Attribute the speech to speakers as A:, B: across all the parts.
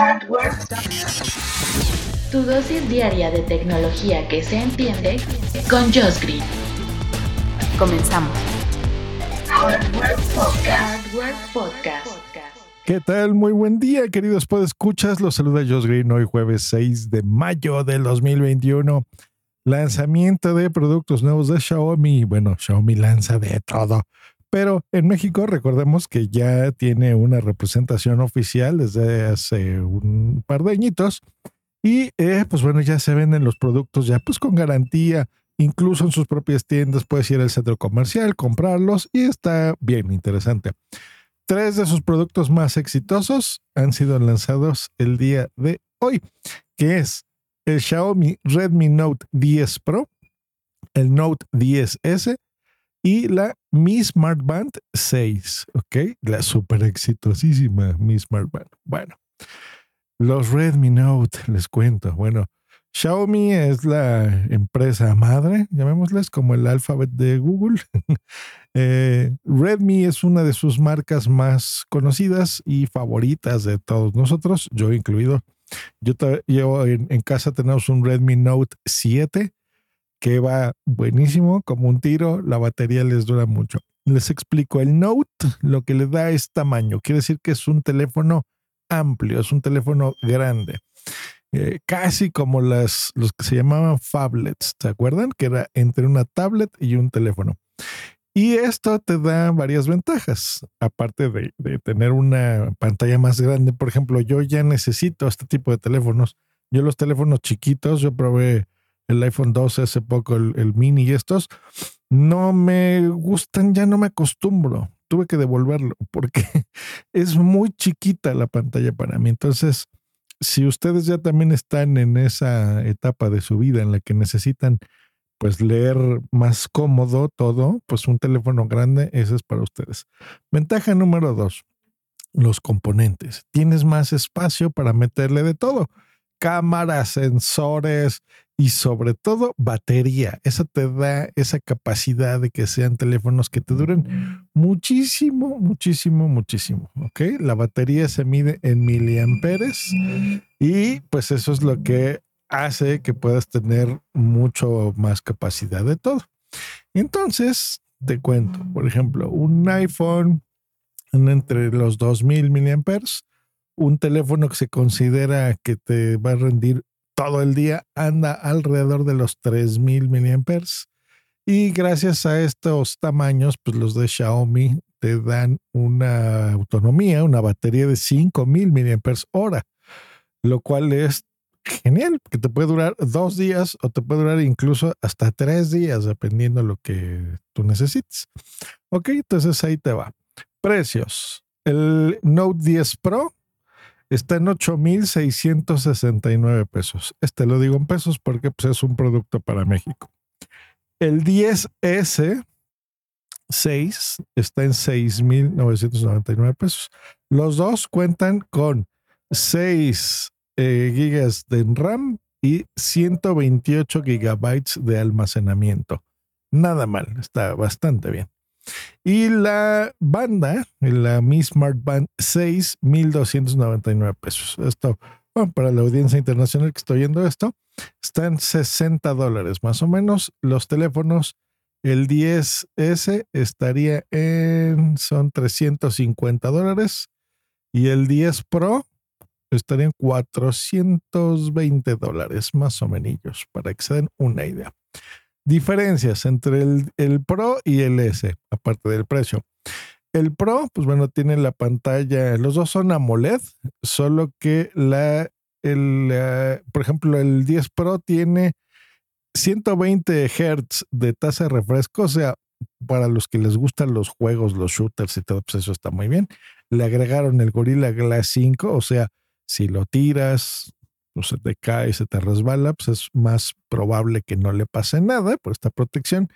A: Hardware. Tu dosis diaria de tecnología que se entiende con Josh Green.
B: Comenzamos.
A: Hardware Podcast. Hardware Podcast.
C: ¿Qué tal? Muy buen día, queridos escuchas. Los saluda Josh Green hoy jueves 6 de mayo del 2021. Lanzamiento de productos nuevos de Xiaomi. Bueno, Xiaomi lanza de todo. Pero en México recordemos que ya tiene una representación oficial desde hace un par de añitos. Y eh, pues bueno, ya se venden los productos ya pues con garantía. Incluso en sus propias tiendas puedes ir al centro comercial, comprarlos y está bien interesante. Tres de sus productos más exitosos han sido lanzados el día de hoy, que es el Xiaomi Redmi Note 10 Pro, el Note 10S y la Mi Smart Band 6, ¿ok? La súper exitosísima Mi Smart Band. Bueno, los Redmi Note, les cuento. Bueno, Xiaomi es la empresa madre, llamémosles como el alfabet de Google. Eh, Redmi es una de sus marcas más conocidas y favoritas de todos nosotros, yo incluido. Yo, yo en, en casa tenemos un Redmi Note 7 que va buenísimo, como un tiro, la batería les dura mucho. Les explico, el Note lo que le da es tamaño, quiere decir que es un teléfono amplio, es un teléfono grande. Eh, casi como las, los que se llamaban phablets, ¿se acuerdan? Que era entre una tablet y un teléfono. Y esto te da varias ventajas, aparte de, de, tener una pantalla más grande. Por ejemplo, yo ya necesito este tipo de teléfonos. Yo los teléfonos chiquitos, yo probé el iPhone 12 hace poco, el, mini y estos, no me gustan, ya no me acostumbro. Tuve que devolverlo porque es muy chiquita la pantalla para mí. Entonces, si ustedes ya también están en esa etapa de su vida en la que necesitan pues leer más cómodo todo, pues un teléfono grande, ese es para ustedes. Ventaja número dos, los componentes. Tienes más espacio para meterle de todo cámaras, sensores y sobre todo batería. Eso te da esa capacidad de que sean teléfonos que te duren muchísimo, muchísimo, muchísimo. ¿Ok? La batería se mide en miliamperes y pues eso es lo que hace que puedas tener mucho más capacidad de todo. Entonces, te cuento, por ejemplo, un iPhone entre los 2000 miliamperes un teléfono que se considera que te va a rendir todo el día anda alrededor de los 3000 mAh. Y gracias a estos tamaños, pues los de Xiaomi te dan una autonomía, una batería de 5000 mAh, lo cual es genial, que te puede durar dos días o te puede durar incluso hasta tres días, dependiendo lo que tú necesites. Ok, entonces ahí te va. Precios. El Note 10 Pro está en 8,669 pesos. Este lo digo en pesos porque pues, es un producto para México. El 10S 6 está en 6,999 pesos. Los dos cuentan con 6 eh, gigas de RAM y 128 gigabytes de almacenamiento. Nada mal, está bastante bien. Y la banda, la Mi Smart Band 6, 1299 pesos. Esto, bueno, para la audiencia internacional que estoy viendo esto, están 60 dólares más o menos. Los teléfonos, el 10S estaría en, son 350 dólares. Y el 10 Pro estaría en 420 dólares más o menos, para que se den una idea. Diferencias entre el, Pro y el S, aparte del precio. El Pro, pues bueno, tiene la pantalla, los dos son AMOLED, solo que la, el, por ejemplo, el 10 Pro tiene 120 Hz de tasa de refresco, o sea, para los que les gustan los juegos, los shooters y todo, pues eso está muy bien. Le agregaron el Gorilla Glass 5, o sea, si lo tiras, o se te se te resbala, pues es más probable que no le pase nada por esta protección.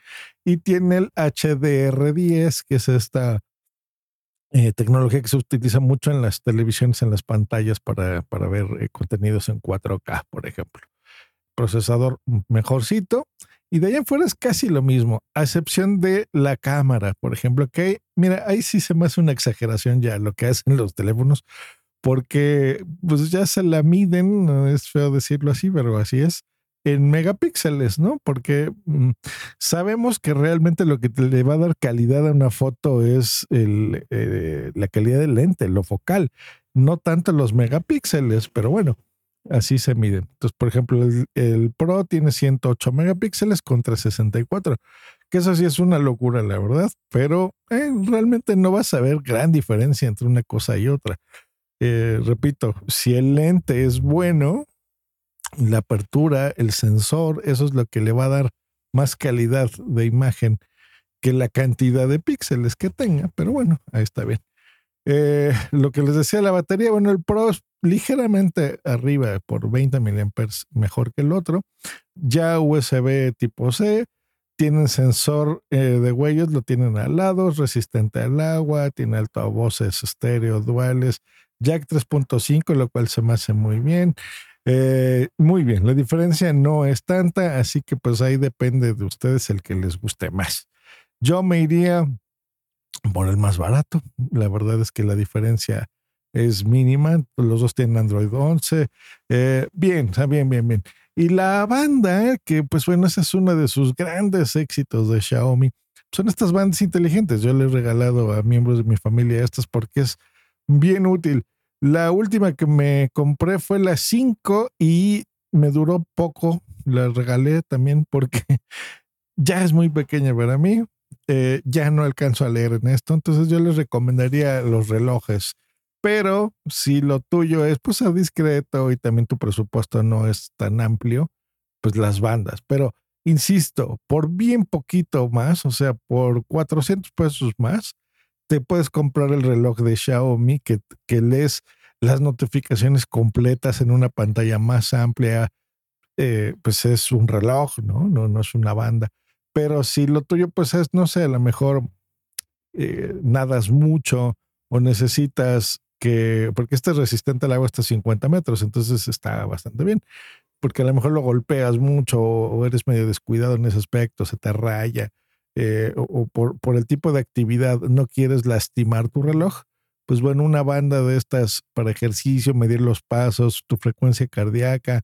C: Y tiene el HDR10, que es esta eh, tecnología que se utiliza mucho en las televisiones, en las pantallas para, para ver eh, contenidos en 4K, por ejemplo. Procesador mejorcito. Y de allá afuera es casi lo mismo, a excepción de la cámara, por ejemplo, que mira, ahí sí se me hace una exageración ya lo que hacen los teléfonos, porque pues ya se la miden, es feo decirlo así, pero así es, en megapíxeles, ¿no? Porque mm, sabemos que realmente lo que le va a dar calidad a una foto es eh, la calidad del lente, lo focal, no tanto los megapíxeles, pero bueno, así se miden. Entonces, por ejemplo, el, Pro tiene 108 megapíxeles contra 64, que eso sí es una locura, la verdad, pero eh, realmente no vas a ver gran diferencia entre una cosa y otra. Eh, repito, si el lente es bueno, la apertura, el sensor, eso es lo que le va a dar más calidad de imagen que la cantidad de píxeles que tenga, pero bueno, ahí está bien. Eh, lo que les decía, la batería, bueno, el Pro es ligeramente arriba por 20 mAh mejor que el otro. Ya USB tipo C, tienen sensor eh, de huellas, lo tienen al lado, es resistente al agua, tiene altavoces estéreo duales, jack 3.5, lo cual se me hace muy bien. Eh, muy bien, la diferencia no es tanta, así que pues ahí depende de ustedes el que les guste más. Yo me iría por el más barato. La verdad es que la diferencia es mínima. Los dos tienen Android 11. Eh, bien, bien, bien, bien. Y la banda, que pues bueno, ese es uno de sus grandes éxitos de Xiaomi, son estas bandas inteligentes. Yo les he regalado a miembros de mi familia estas porque es bien útil. La última que me compré fue la 5 y me duró poco. La regalé también porque ya es muy pequeña para mí. Eh, ya no alcanzo a leer en esto. Entonces yo les recomendaría los relojes. Pero si lo tuyo es pues a discreto y también tu presupuesto no es tan amplio, pues las bandas. Pero insisto, por bien poquito más, o sea, por 400 pesos más, te puedes comprar el reloj de Xiaomi que, que lees las notificaciones completas en una pantalla más amplia, eh, pues es un reloj, ¿no? ¿no? No es una banda. Pero si lo tuyo, pues es, no sé, a lo mejor eh, nadas mucho o necesitas que, porque este es resistente al agua hasta 50 metros, entonces está bastante bien, porque a lo mejor lo golpeas mucho o eres medio descuidado en ese aspecto, se te raya eh, o, por, por, el tipo de actividad no quieres lastimar tu reloj, pues bueno, una banda de estas para ejercicio, medir los pasos, tu frecuencia cardíaca,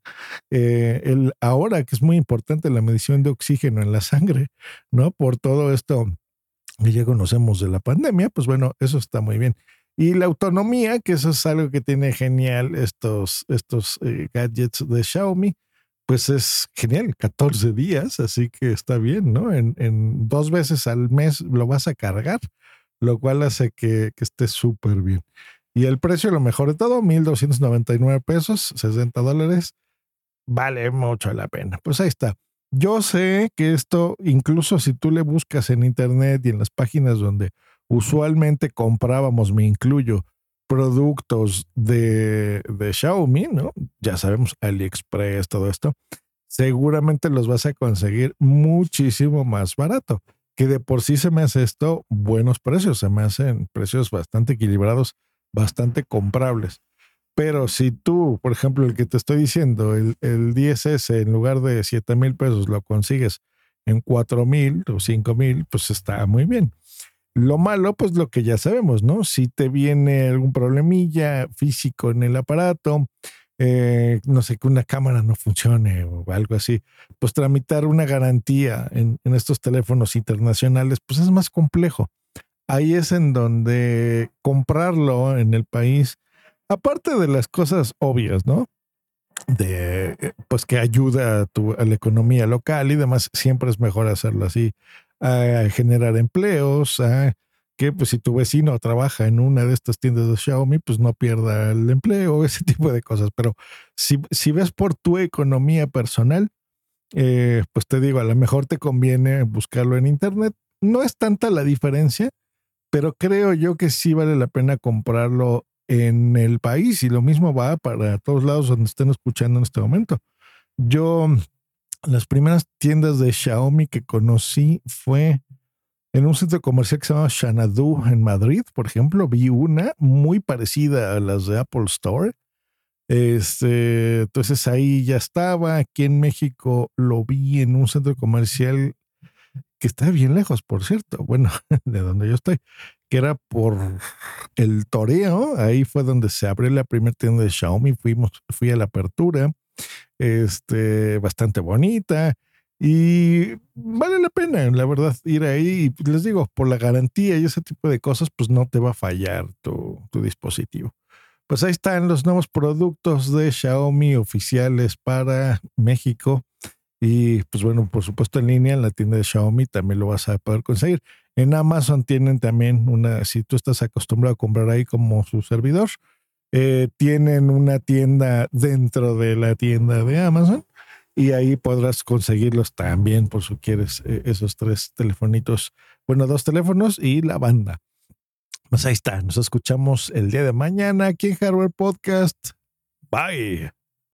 C: eh, el, ahora que es muy importante la medición de oxígeno en la sangre, ¿no? Por todo esto que ya conocemos de la pandemia, pues bueno, eso está muy bien. Y la autonomía, que eso es algo que tiene genial estos, estos eh, gadgets de Xiaomi, pues es genial, 14 días, así que está bien, ¿no? En, dos veces al mes lo vas a cargar, lo cual hace que, que esté súper bien. Y el precio, lo mejor de todo, 1.299 pesos, 60 dólares, vale mucho la pena. Pues ahí está. Yo sé que esto, incluso si tú le buscas en internet y en las páginas donde usualmente comprábamos, me incluyo, productos de, de Xiaomi, ¿no? Ya sabemos, AliExpress, todo esto, seguramente los vas a conseguir muchísimo más barato, que de por sí se me hace esto buenos precios, se me hacen precios bastante equilibrados, bastante comprables. Pero si tú, por ejemplo, el que te estoy diciendo, el, el 10S en lugar de 7 mil pesos lo consigues en 4 mil o 5 mil, pues está muy bien. Lo malo, pues lo que ya sabemos, ¿no? Si te viene algún problemilla físico en el aparato, eh, no sé, que una cámara no funcione o algo así, pues tramitar una garantía en, en, estos teléfonos internacionales, pues es más complejo. Ahí es en donde comprarlo en el país, aparte de las cosas obvias, ¿no? De, eh, pues que ayuda a, tu, a la economía local y demás, siempre es mejor hacerlo así a generar empleos, a que pues si tu vecino trabaja en una de estas tiendas de Xiaomi, pues no pierda el empleo, ese tipo de cosas. Pero si, si ves por tu economía personal, eh, pues te digo, a lo mejor te conviene buscarlo en internet. No es tanta la diferencia, pero creo yo que sí vale la pena comprarlo en el país y lo mismo va para todos lados donde estén escuchando en este momento. Yo las primeras tiendas de Xiaomi que conocí fue en un centro comercial que se llama Xanadu en Madrid, por ejemplo, vi una muy parecida a las de Apple Store. Este, entonces ahí ya estaba. Aquí en México lo vi en un centro comercial que está bien lejos, por cierto. Bueno, de donde yo estoy, que era por el toreo. Ahí fue donde se abrió la primera tienda de Xiaomi. Fuimos, fui a la apertura, este, bastante bonita. Y vale la pena, la verdad, ir ahí. Y les digo, por la garantía y ese tipo de cosas, pues no te va a fallar tu, tu dispositivo. Pues ahí están los nuevos productos de Xiaomi oficiales para México. Y pues bueno, por supuesto en línea, en la tienda de Xiaomi también lo vas a poder conseguir. En Amazon tienen también una, si tú estás acostumbrado a comprar ahí como su servidor, eh, tienen una tienda dentro de la tienda de Amazon y ahí podrás conseguirlos también por si quieres eh, esos tres telefonitos, bueno, dos teléfonos y la banda. Pues ahí está, nos escuchamos el día de mañana aquí en Hardware Podcast. Bye.